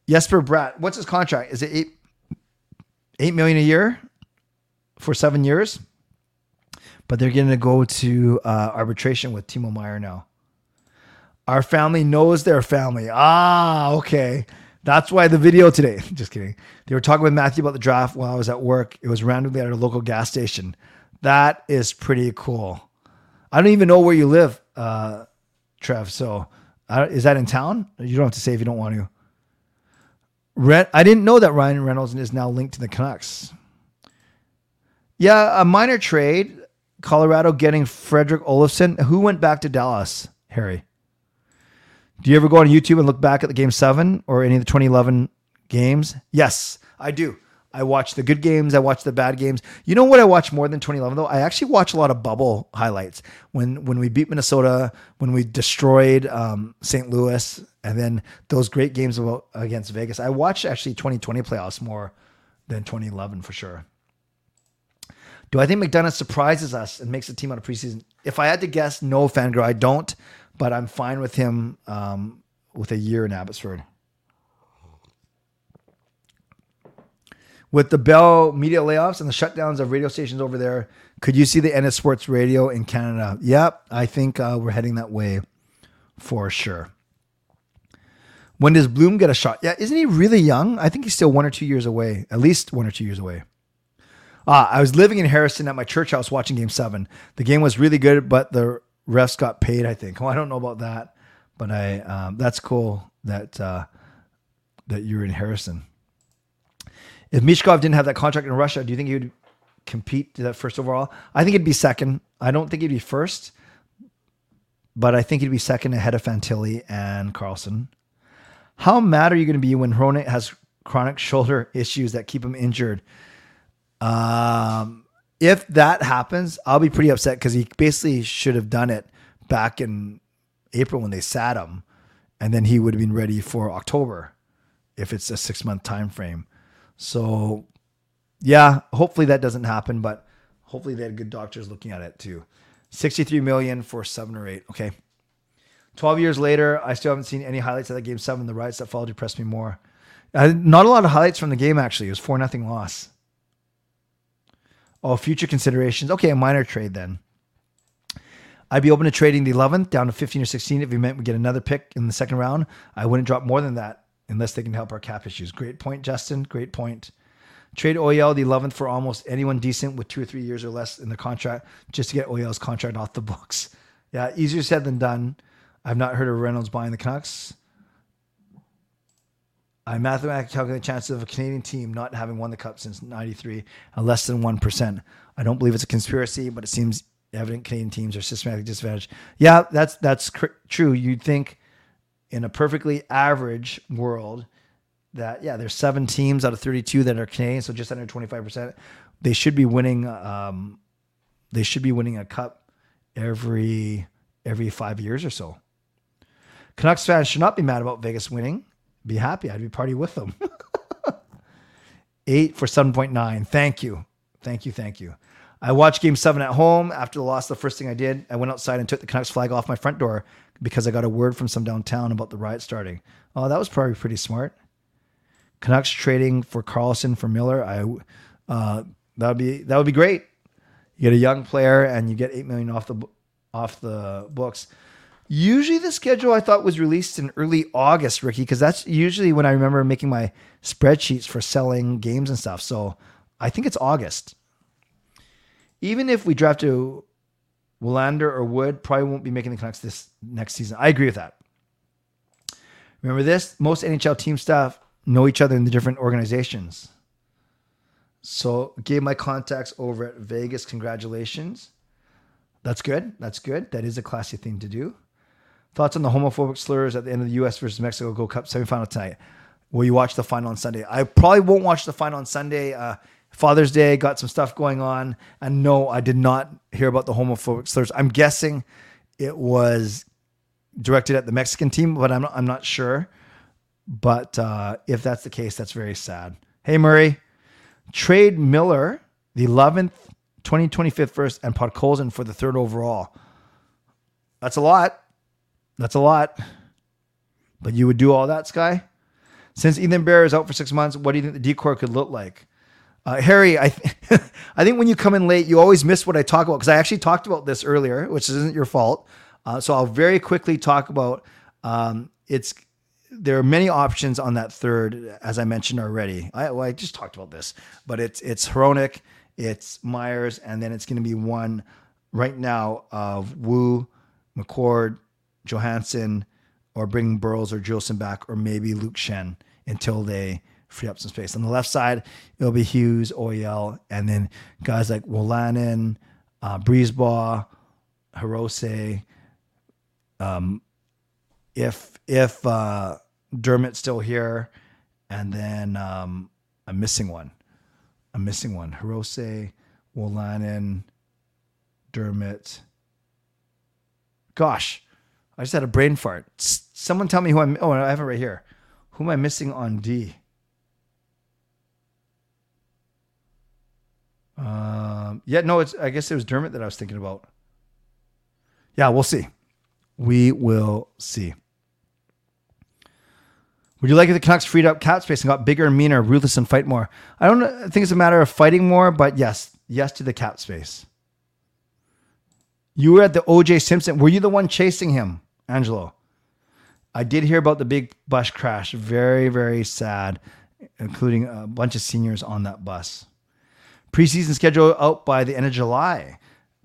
Jesper Bratt, what's his contract? Is it eight eight million a year for seven years? But they're going to go to uh, arbitration with Timo Meier now. Our family knows their family. Ah, okay. That's why the video today. Just kidding. They were talking with Matthew about the draft while I was at work. It was randomly at a local gas station. That is pretty cool. I don't even know where you live, uh, Trev. So, uh, is that in town? You don't have to say if you don't want to. Rent, I didn't know that Ryan Reynolds is now linked to the Canucks. Yeah, a minor trade Colorado getting Fredrik Olofsson. Who went back to Dallas, Harry? Do you ever go on YouTube and look back at the game seven or any of the 2011 games? Yes, I do. I watch the good games. I watch the bad games. You know what I watch more than 2011 though? I actually watch a lot of bubble highlights. When when we beat Minnesota, when we destroyed um, St. Louis, and then those great games against Vegas. I watch actually 2020 playoffs more than 2011 for sure. Do I think McDonough surprises us and makes the team out of preseason? If I had to guess, no, Fangirl, I don't. But I'm fine with him um, with a year in Abbotsford. With the Bell media layoffs and the shutdowns of radio stations over there, could you see the end of sports radio in Canada? Yep, I think uh, we're heading that way for sure. When does Bloom get a shot? Yeah, isn't he really young? I think he's still one or two years away, at least one or two years away. Ah, I was living in Harrison at my church house watching Game Seven. The game was really good, but the refs got paid. I think. Well, I don't know about that, but I um, that's cool that uh, that you're in Harrison. If Michkov didn't have that contract in Russia, do you think he would compete to that first overall? I think he'd be second. I don't think he'd be first, but I think he'd be second ahead of Fantilli and Carlsson. How mad are you going to be when Hronek has chronic shoulder issues that keep him injured? Um, if that happens, I'll be pretty upset because he basically should have done it back in April when they sat him, and then he would have been ready for October if it's a six month time frame. So, yeah, hopefully that doesn't happen, but hopefully they had good doctors looking at it too. 63 million for seven or eight. Okay. 12 years later, I still haven't seen any highlights of that game seven. The riots that followed depressed me more. Uh, not a lot of highlights from the game, actually. It was 4 nothing loss. Oh, future considerations. Okay, a minor trade then. I'd be open to trading the 11th down to 15 or 16 if we meant we get another pick in the second round. I wouldn't drop more than that unless they can help our cap issues. Great point, Justin. Great point. Trade OEL the 11th for almost anyone decent with two or three years or less in the contract just to get OEL's contract off the books. Yeah, easier said than done. I've not heard of Reynolds buying the Canucks. I mathematically calculate the chances of a Canadian team not having won the cup since '93 at less than one percent. I don't believe it's a conspiracy, but it seems evident Canadian teams are systematically disadvantaged. Yeah, that's that's cr- true. You'd think in a perfectly average world that yeah, there's seven teams out of 32 that are Canadian, so just under 25 percent. They should be winning. Um, they should be winning a cup every every five years or so. Canucks fans should not be mad about Vegas winning. Be happy. I'd be party with them. Eight for 7.9. Thank you. Thank you. Thank you. I watched game seven at home. After the loss, the first thing I did, I went outside and took the Canucks flag off my front door because I got a word from some downtown about the riot starting. Oh, that was probably pretty smart. Canucks trading for Carlsson for Miller. I uh, that would be that would be great. You get a young player and you get eight million off the off the books. Usually the schedule I thought was released in early August, Ricky, because that's usually when I remember making my spreadsheets for selling games and stuff. So I think it's August. Even if we draft to Willander or Wood, probably won't be making the Canucks this next season. I agree with that. Remember this? Most NHL team staff know each other in the different organizations. So gave my contacts over at Vegas. Congratulations. That's good. That's good. That is a classy thing to do. Thoughts on the homophobic slurs at the end of the U.S. versus Mexico Gold Cup semifinal tonight? Will you watch the final on Sunday? I probably won't watch the final on Sunday. Uh, Father's Day got some stuff going on, and no, I did not hear about the homophobic slurs. I'm guessing it was directed at the Mexican team, but I'm not, I'm not sure. But uh, if that's the case, that's very sad. Hey Murray, trade Miller the 11th, 2025 first, and Podkolzin for the third overall. That's a lot. That's a lot. But you would do all that, Sky? Since Ethan Bear is out for six months, what do you think the decor could look like? Uh, Harry, I, th- I think when you come in late, you always miss what I talk about because I actually talked about this earlier, which isn't your fault. Uh, so I'll very quickly talk about um, it's. There are many options on that third, as I mentioned already. I, well, I just talked about this, but it's it's Hronek, it's Myers, and then it's going to be one right now of Woo, McWard, Johansson or bring Burroughs or Juulsen back or maybe Luke Schenn until they free up some space. On the left side, it'll be Hughes, OEL, and then guys like Wolanin, uh, Brisebois, Hirose. Um, if if uh, Dermott's still here, and then um, I'm missing one. I'm missing one. Hirose, Wolanin, Dermott. Gosh, I just had a brain fart. Someone tell me who I'm. Oh, I have it right here. Who am I missing on D? Um, yeah, no, it's. I guess it was Dermott that I was thinking about. Yeah, we'll see. We will see. Would you like if the Canucks freed up cap space and got bigger and meaner, ruthless and fight more? I don't think it's a matter of fighting more, but yes, yes to the cap space. You were at the OJ Simpson. Were you the one chasing him, Angelo? I did hear about the big bus crash. Very, very sad, including a bunch of seniors on that bus. Preseason schedule out by the end of July.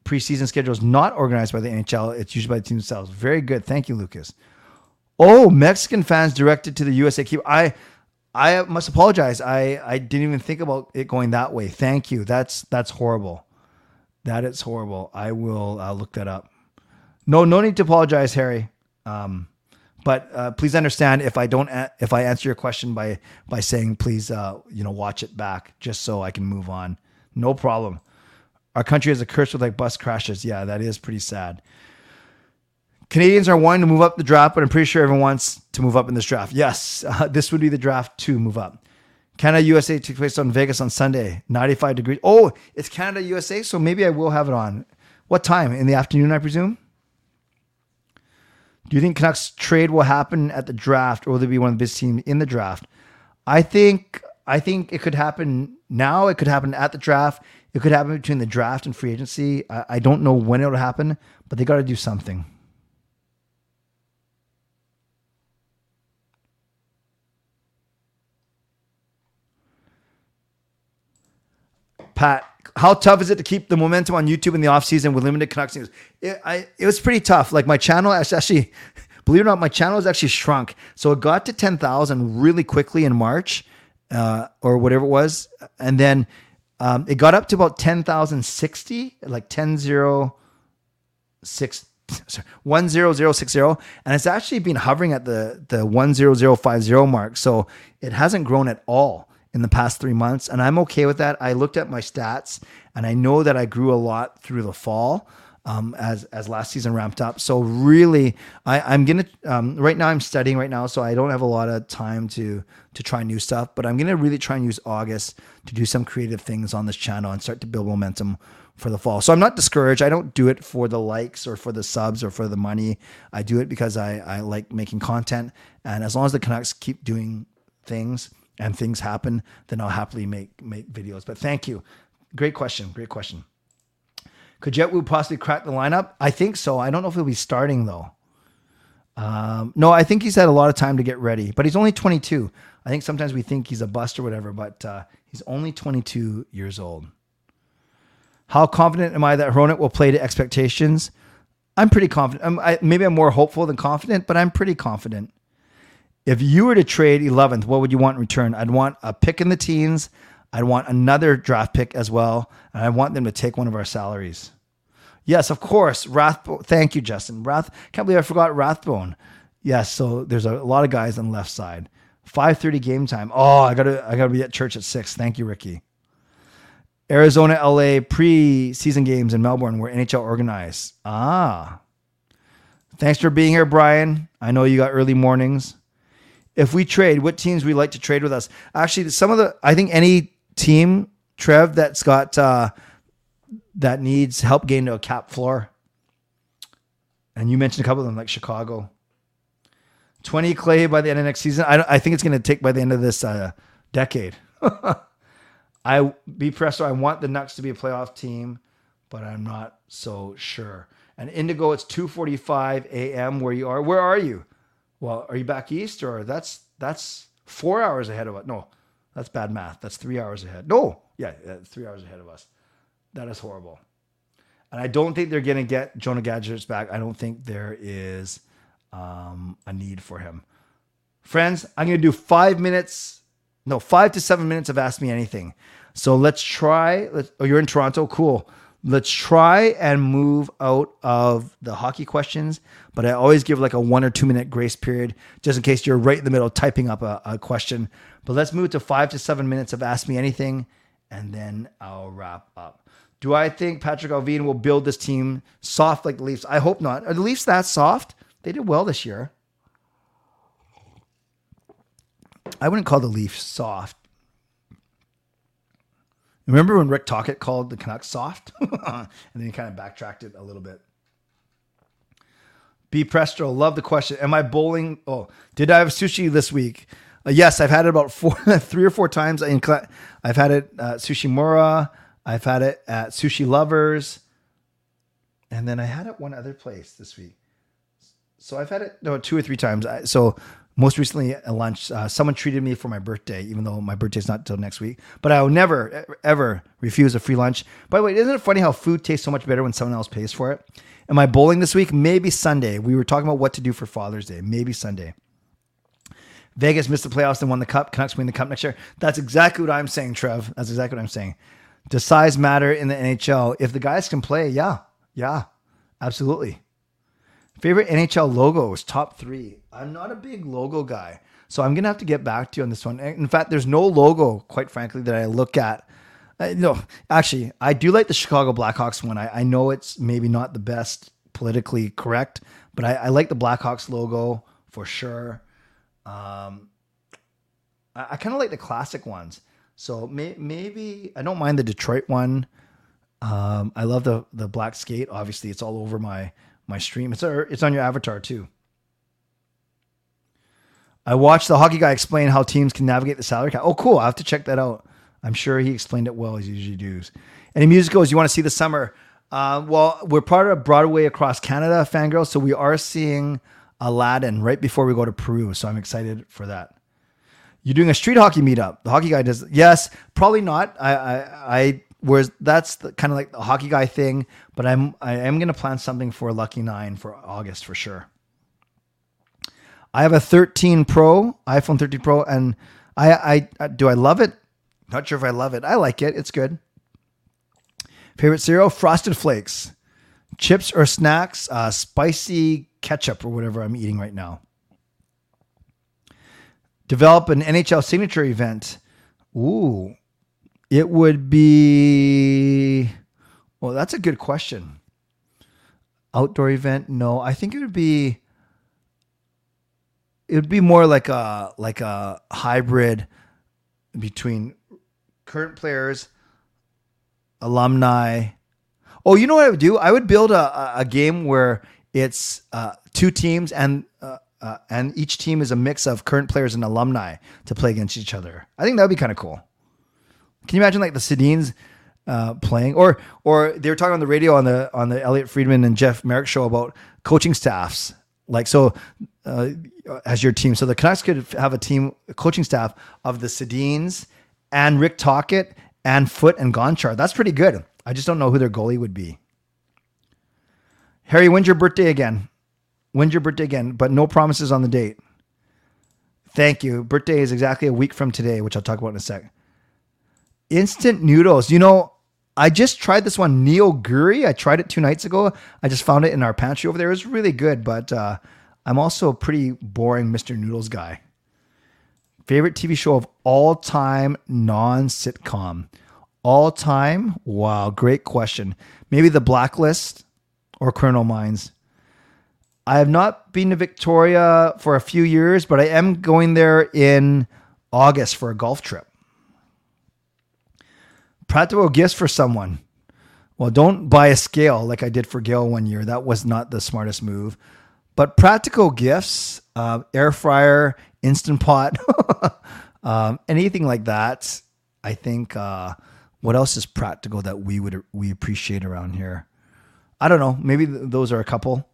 Preseason schedule is not organized by the NHL. It's usually by the team themselves. Very good. Thank you, Lucas. Oh, Mexican fans directed to the USA keep. I I must apologize. I I didn't even think about it going that way. Thank you. That's that's horrible. That is horrible. I will uh, look that up. No, no need to apologize, Harry. Um, but uh, please understand if I don't a- if I answer your question by by saying please uh, you know watch it back just so I can move on. No problem. Our country has a curse with like bus crashes. Yeah, that is pretty sad. Canadians are wanting to move up the draft, but I'm pretty sure everyone wants to move up in this draft. Yes, uh, this would be the draft to move up. Canada USA takes place on Vegas on Sunday, 95 degrees. Oh, it's Canada USA, so maybe I will have it on. What time? In the afternoon, I presume? Do you think Canucks trade will happen at the draft, or will there be one of the best teams in the draft? I think I think it could happen now. It could happen at the draft. It could happen between the draft and free agency. I, I don't know when it'll happen, but they got to do something. Pat, how tough is it to keep the momentum on YouTube in the off season with limited news? It, I, it was pretty tough. Like my channel actually, believe it or not, my channel has actually shrunk. So it got to 10,000 really quickly in March uh, or whatever it was. And then um, it got up to about 10,060, like 10 0 6 sorry, 10060 and it's actually been hovering at the the 10050 mark so it hasn't grown at all in the past three months and i'm okay with that i looked at my stats and i know that i grew a lot through the fall um, as as last season ramped up so really I, i'm gonna um, right now i'm studying right now so i don't have a lot of time to to try new stuff but i'm gonna really try and use august to do some creative things on this channel and start to build momentum for the fall. So I'm not discouraged. I don't do it for the likes or for the subs or for the money. I do it because I, I like making content. And as long as the Canucks keep doing things and things happen, then I'll happily make make videos. But thank you. Great question. Great question. Could Jett Jetwu possibly crack the lineup? I think so. I don't know if he'll be starting though. Um, no, I think he's had a lot of time to get ready, but he's only 22. I think sometimes we think he's a bust or whatever, but uh, he's only 22 years old. How confident am I that Hronek will play to expectations? I'm pretty confident. I'm, I, maybe I'm more hopeful than confident, but I'm pretty confident. If you were to trade 11th, what would you want in return? I'd want a pick in the teens. I'd want another draft pick as well. And I want them to take one of our salaries. Yes, of course. Rathbone. Thank you, Justin. Rath. Can't believe I forgot Rathbone. Yes. So there's a lot of guys on the left side. 5:30 game time. Oh, I gotta I gotta be at church at six. Thank you, Ricky. Arizona, LA pre-season games in Melbourne were NHL organized. Ah. Thanks for being here, Brian. I know you got early mornings. If we trade, what teams we like to trade with us? Actually, some of the I think any team, Trev, that's got uh, that needs help getting to a cap floor. And you mentioned a couple of them, like Chicago. 20 Clay by the end of next season. I, I think it's going to take by the end of this uh, decade. I be presto. I want the Nucks to be a playoff team, but I'm not so sure. And Indigo, it's 2:45 a.m. where you are. Where are you? Well, are you back east or that's that's four hours ahead of us? No, that's bad math. That's three hours ahead. No, yeah, three hours ahead of us. That is horrible. And I don't think they're going to get Jonah Gadjovich back. I don't think there is um, a need for him. Friends, I'm going to do five minutes, no, five to seven minutes of Ask Me Anything. So let's try. Let's, oh, you're in Toronto? Cool. Let's try and move out of the hockey questions, but I always give like a one or two minute grace period just in case you're right in the middle typing up a, a question. But let's move to five to seven minutes of Ask Me Anything, and then I'll wrap up. Do I think Patrik Allvin will build this team soft like the Leafs? I hope not. Are the Leafs that soft? They did well this year. I wouldn't call the Leafs soft. Remember when Rick Tocchet called the Canucks soft? and then he kind of backtracked it a little bit. B Presto, love the question. Am I bowling? Oh, did I have sushi this week? Uh, yes, I've had it about four, three or four times. I've had it at Sushi Mura. I've had it at Sushi Lovers. And then I had it one other place this week. So I've had it no two or three times. So most recently at lunch, uh, someone treated me for my birthday, even though my birthday's not till next week. But I will never, ever refuse a free lunch. By the way, isn't it funny how food tastes so much better when someone else pays for it? Am I bowling this week? Maybe Sunday. We were talking about what to do for Father's Day. Maybe Sunday. Vegas missed the playoffs and won the cup. Canucks win the cup next year. That's exactly what I'm saying, Trev. That's exactly what I'm saying. Does size matter in the NHL? If the guys can play, yeah, yeah, absolutely. Favorite NHL logos, top three. I'm not a big logo guy, so I'm gonna have to get back to you on this one. In fact, there's no logo, quite frankly, that I look at. Uh, no, actually, I do like the Chicago Blackhawks one. I, I know it's maybe not the best politically correct, but I, I like the Blackhawks logo for sure. Um, I, kind of like the classic ones. So may, maybe I don't mind the Detroit one. Um, I love the the black skate. Obviously, it's all over my my stream. It's it's on your avatar too. I watched the hockey guy explain how teams can navigate the salary cap. Oh, cool! I have to check that out. I'm sure he explained it well as he usually does. Any musicals you want to see this summer? Uh, well, we're part of Broadway across Canada, fangirl, so we are seeing Aladdin right before we go to Peru. So I'm excited for that. You're doing a street hockey meetup. The hockey guy does. Yes, probably not. I I, I whereas that's the, kind of like the hockey guy thing. But I'm I am gonna plan something for Lucky Nine for August for sure. I have a 13 Pro, iPhone 13 Pro, and I, I do I love it? Not sure if I love it. I like it. It's good. Favorite cereal: Frosted Flakes, chips or snacks, uh, spicy ketchup or whatever I'm eating right now. Develop an NHL signature event. Ooh, it would be. Well, that's a good question. Outdoor event? No, I think it would be. It would be more like a like a hybrid between current players, alumni. Oh, you know what I would do? I would build a, a game where it's uh, two teams and uh, uh, and each team is a mix of current players and alumni to play against each other. I think that would be kind of cool. Can you imagine like the Sedins uh, playing, or or they were talking on the radio on the on the Elliotte Friedman and Jeff Marek show about coaching staffs. Like so, uh, as your team, so the Canucks could have a team a coaching staff of the Sedins and Rick Tocchet and Foote and Gonchar. That's pretty good. I just don't know who their goalie would be. Harry, when's your birthday again? When's your birthday again? But no promises on the date. Thank you. Birthday is exactly a week from today, which I'll talk about in a sec. Instant noodles. You know, I just tried this one, Neoguri. I tried it two nights ago. I just found it in our pantry over there. It was really good, but uh, I'm also a pretty boring Mr. Noodles guy. Favorite TV show of all time, non sitcom. All time? Wow, great question. Maybe The Blacklist or Criminal Minds. I have not been to Victoria for a few years, but I am going there in August for a golf trip. Practical gifts for someone. Well, don't buy a scale like I did for Gail one year. That was not the smartest move. But practical gifts, uh, air fryer, instant pot, um, anything like that. I think. Uh, what else is practical that we would we appreciate around here? I don't know. Maybe th- those are a couple.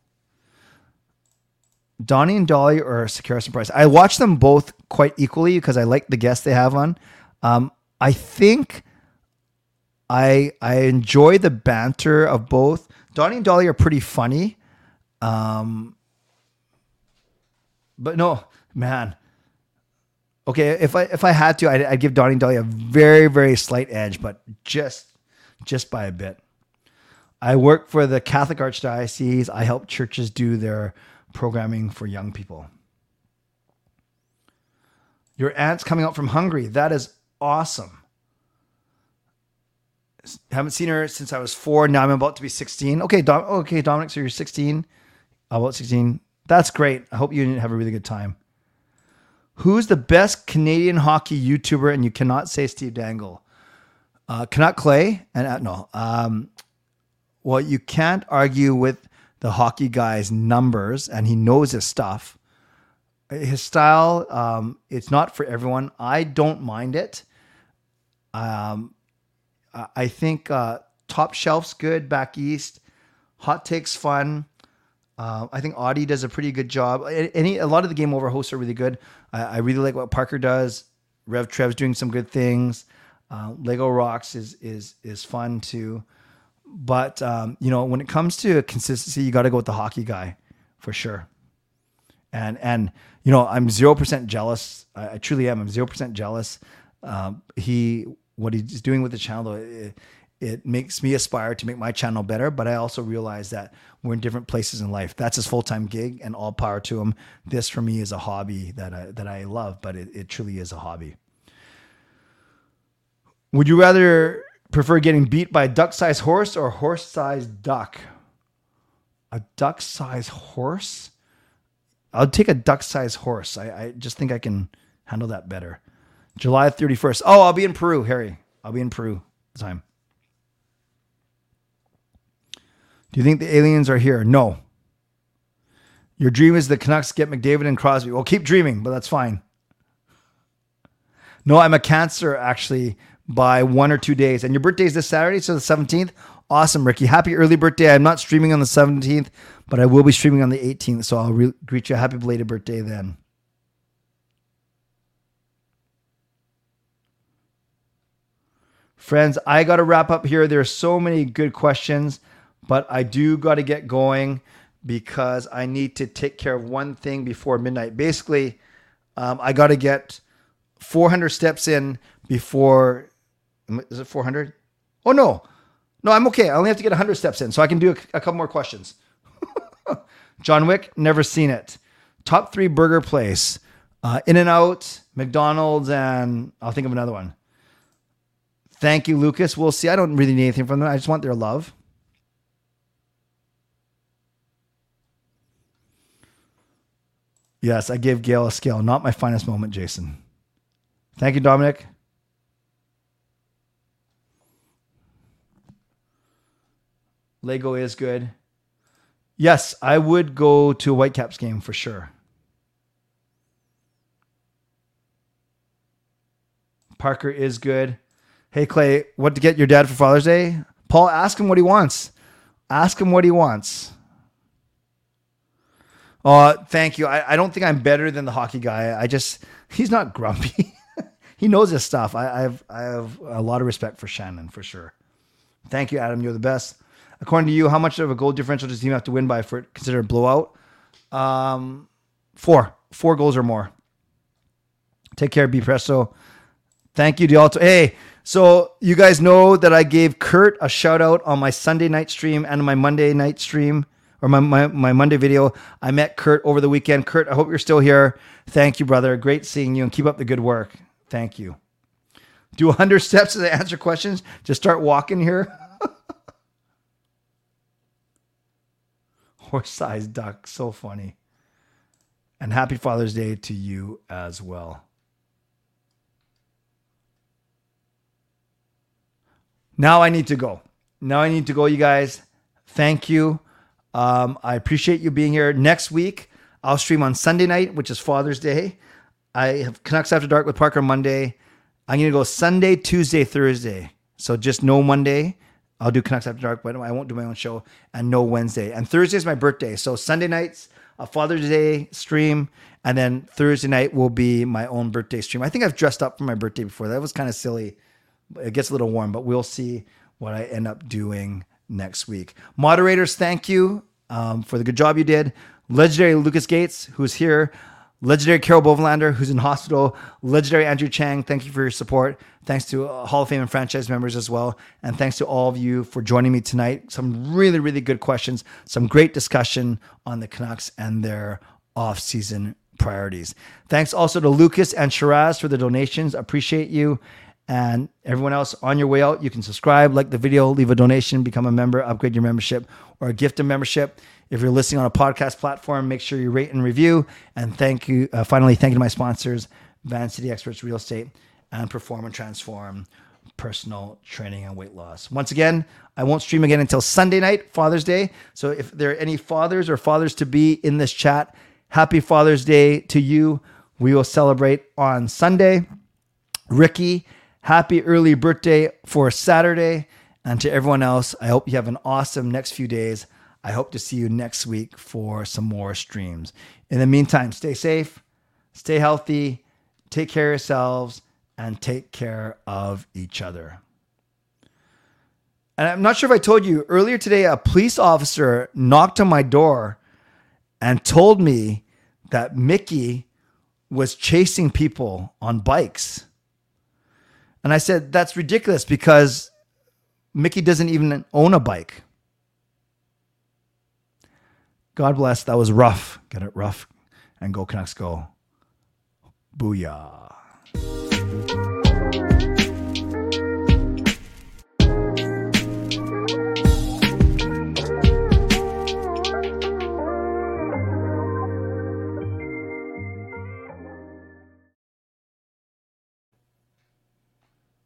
Donnie and Dhali or Sekeres Price. I watch them both quite equally because I like the guests they have on. Um, I think I I enjoy the banter of both. Donnie and Dhali are pretty funny. Um, but no, man. Okay, if I if I had to, I'd, I'd give Donnie Dhali a very very slight edge, but just just by a bit. I work for the Catholic Archdiocese. I help churches do their programming for young people. Your aunt's coming out from Hungary. That is awesome. Haven't seen her since I was four. Now I'm about to be 16. Okay, Dom- okay, Dominic. So you're 16. About 16. That's great. I hope you have a really good time. Who's the best Canadian hockey YouTuber? And you cannot say Steve Dangle. Uh, Canuck Clay and uh, no. Um, well, you can't argue with the hockey guy's numbers, and he knows his stuff. His style, um, it's not for everyone. I don't mind it. Um, I think uh, Top Shelf's good back east. Hot Takes fun. Uh, I think Audie does a pretty good job. Any a lot of the game over hosts are really good. I, I really like what Parker does. Rev Trev's doing some good things. Uh, Lego Rocks is is is fun too. But um, you know, when it comes to consistency, you got to go with the hockey guy for sure. And and you know, I'm zero percent jealous. I, I, truly am. I'm zero percent jealous. Um, he what he's doing with the channel, it, it makes me aspire to make my channel better. But I also realize that we're in different places in life. That's his full time gig, and all power to him. This for me is a hobby that I that I love, but it, it truly is a hobby. Would you rather prefer getting beat by a duck sized horse or a horse sized duck? A duck sized horse? I'll take a duck sized horse. I, I just think I can handle that better. July 31st. Oh, I'll be in Peru, Harry. I'll be in Peru time. Do you think the aliens are here? No. Your dream is the Canucks get McDavid and Crosby. Well, keep dreaming, but that's fine. No, I'm a Cancer actually by one or two days. And your birthday is this Saturday, so the 17th. Awesome, Ricky. Happy early birthday. I'm not streaming on the 17th, but I will be streaming on the 18th. So I'll re- greet you happy belated birthday then. Friends, I got to wrap up here. There are so many good questions, but I do got to get going because I need to take care of one thing before midnight. Basically, um, I got to get 400 steps in before. Is it 400? Oh, no. No, I'm okay. I only have to get 100 steps in, so I can do a, a couple more questions. John Wick, never seen it. Top three burger place uh, In and Out, McDonald's, and I'll think of another one. Thank you, Lucas. We'll see. I don't really need anything from them. I just want their love. Yes, I gave Gail a scale. Not my finest moment, Jason. Thank you, Dominic. Lego is good. Yes, I would go to a Whitecaps game for sure. Parker is good. Hey Clay, what to get your dad for Father's Day? Paul, ask him what he wants. Ask him what he wants. Oh, thank you. I, I don't think I'm better than the hockey guy. I just he's not grumpy. he knows his stuff. I, I have I have a lot of respect for Shannon for sure. Thank you, Adam. You're the best. According to you, how much of a goal differential does the team have to win by for it considered a blowout? Um, four, four goals or more. Take care, be presto. Thank you, Dialto. Hey, so you guys know that I gave Kurt a shout out on my Sunday night stream and my Monday night stream or my, my, my Monday video. I met Kurt over the weekend. Kurt, I hope you're still here. Thank you, brother. Great seeing you and keep up the good work. Thank you. Do 100 steps to answer questions. Just start walking here. horse sized duck. So funny. And happy Father's Day to you as well. Now I need to go. Now I need to go, you guys. Thank you. Um, I appreciate you being here. Next week, I'll stream on Sunday night, which is Father's Day. I have Canucks After Dark with Parker Monday. I'm going to go Sunday, Tuesday, Thursday. So just no Monday. I'll do Canucks After Dark, but I won't do my own show. And no Wednesday. And Thursday is my birthday. So Sunday nights, a Father's Day stream. And then Thursday night will be my own birthday stream. I think I've dressed up for my birthday before. That was kind of silly. It gets a little warm, but we'll see what I end up doing next week. Moderators, thank you um, for the good job you did. Legendary Lucas Gates, who's here. Legendary Carol Bovelander, who's in hospital. Legendary Andrew Chang, thank you for your support. Thanks to uh, Hall of Fame and franchise members as well. And thanks to all of you for joining me tonight. Some really, really good questions, some great discussion on the Canucks and their off-season priorities. Thanks also to Lucas and Shiraz for the donations. Appreciate you. And everyone else on your way out, you can subscribe, like the video, leave a donation, become a member, upgrade your membership, or gift a membership. If you're listening on a podcast platform, make sure you rate and review. And thank you. Uh, finally, thank you to my sponsors, Van City Experts Real Estate and Perform and Transform Personal Training and Weight Loss. Once again, I won't stream again until Sunday night, Father's Day. So if there are any fathers or fathers to be in this chat, happy Father's Day to you. We will celebrate on Sunday. Ricky, happy early birthday for Saturday. And to everyone else, I hope you have an awesome next few days. I hope to see you next week for some more streams. In the meantime, stay safe, stay healthy, take care of yourselves, and take care of each other. And I'm not sure if I told you earlier today, a police officer knocked on my door and told me that Mickey was chasing people on bikes. And I said, that's ridiculous because Mickey doesn't even own a bike. God bless. That was rough. Get it rough. And go Canucks go. Booyah.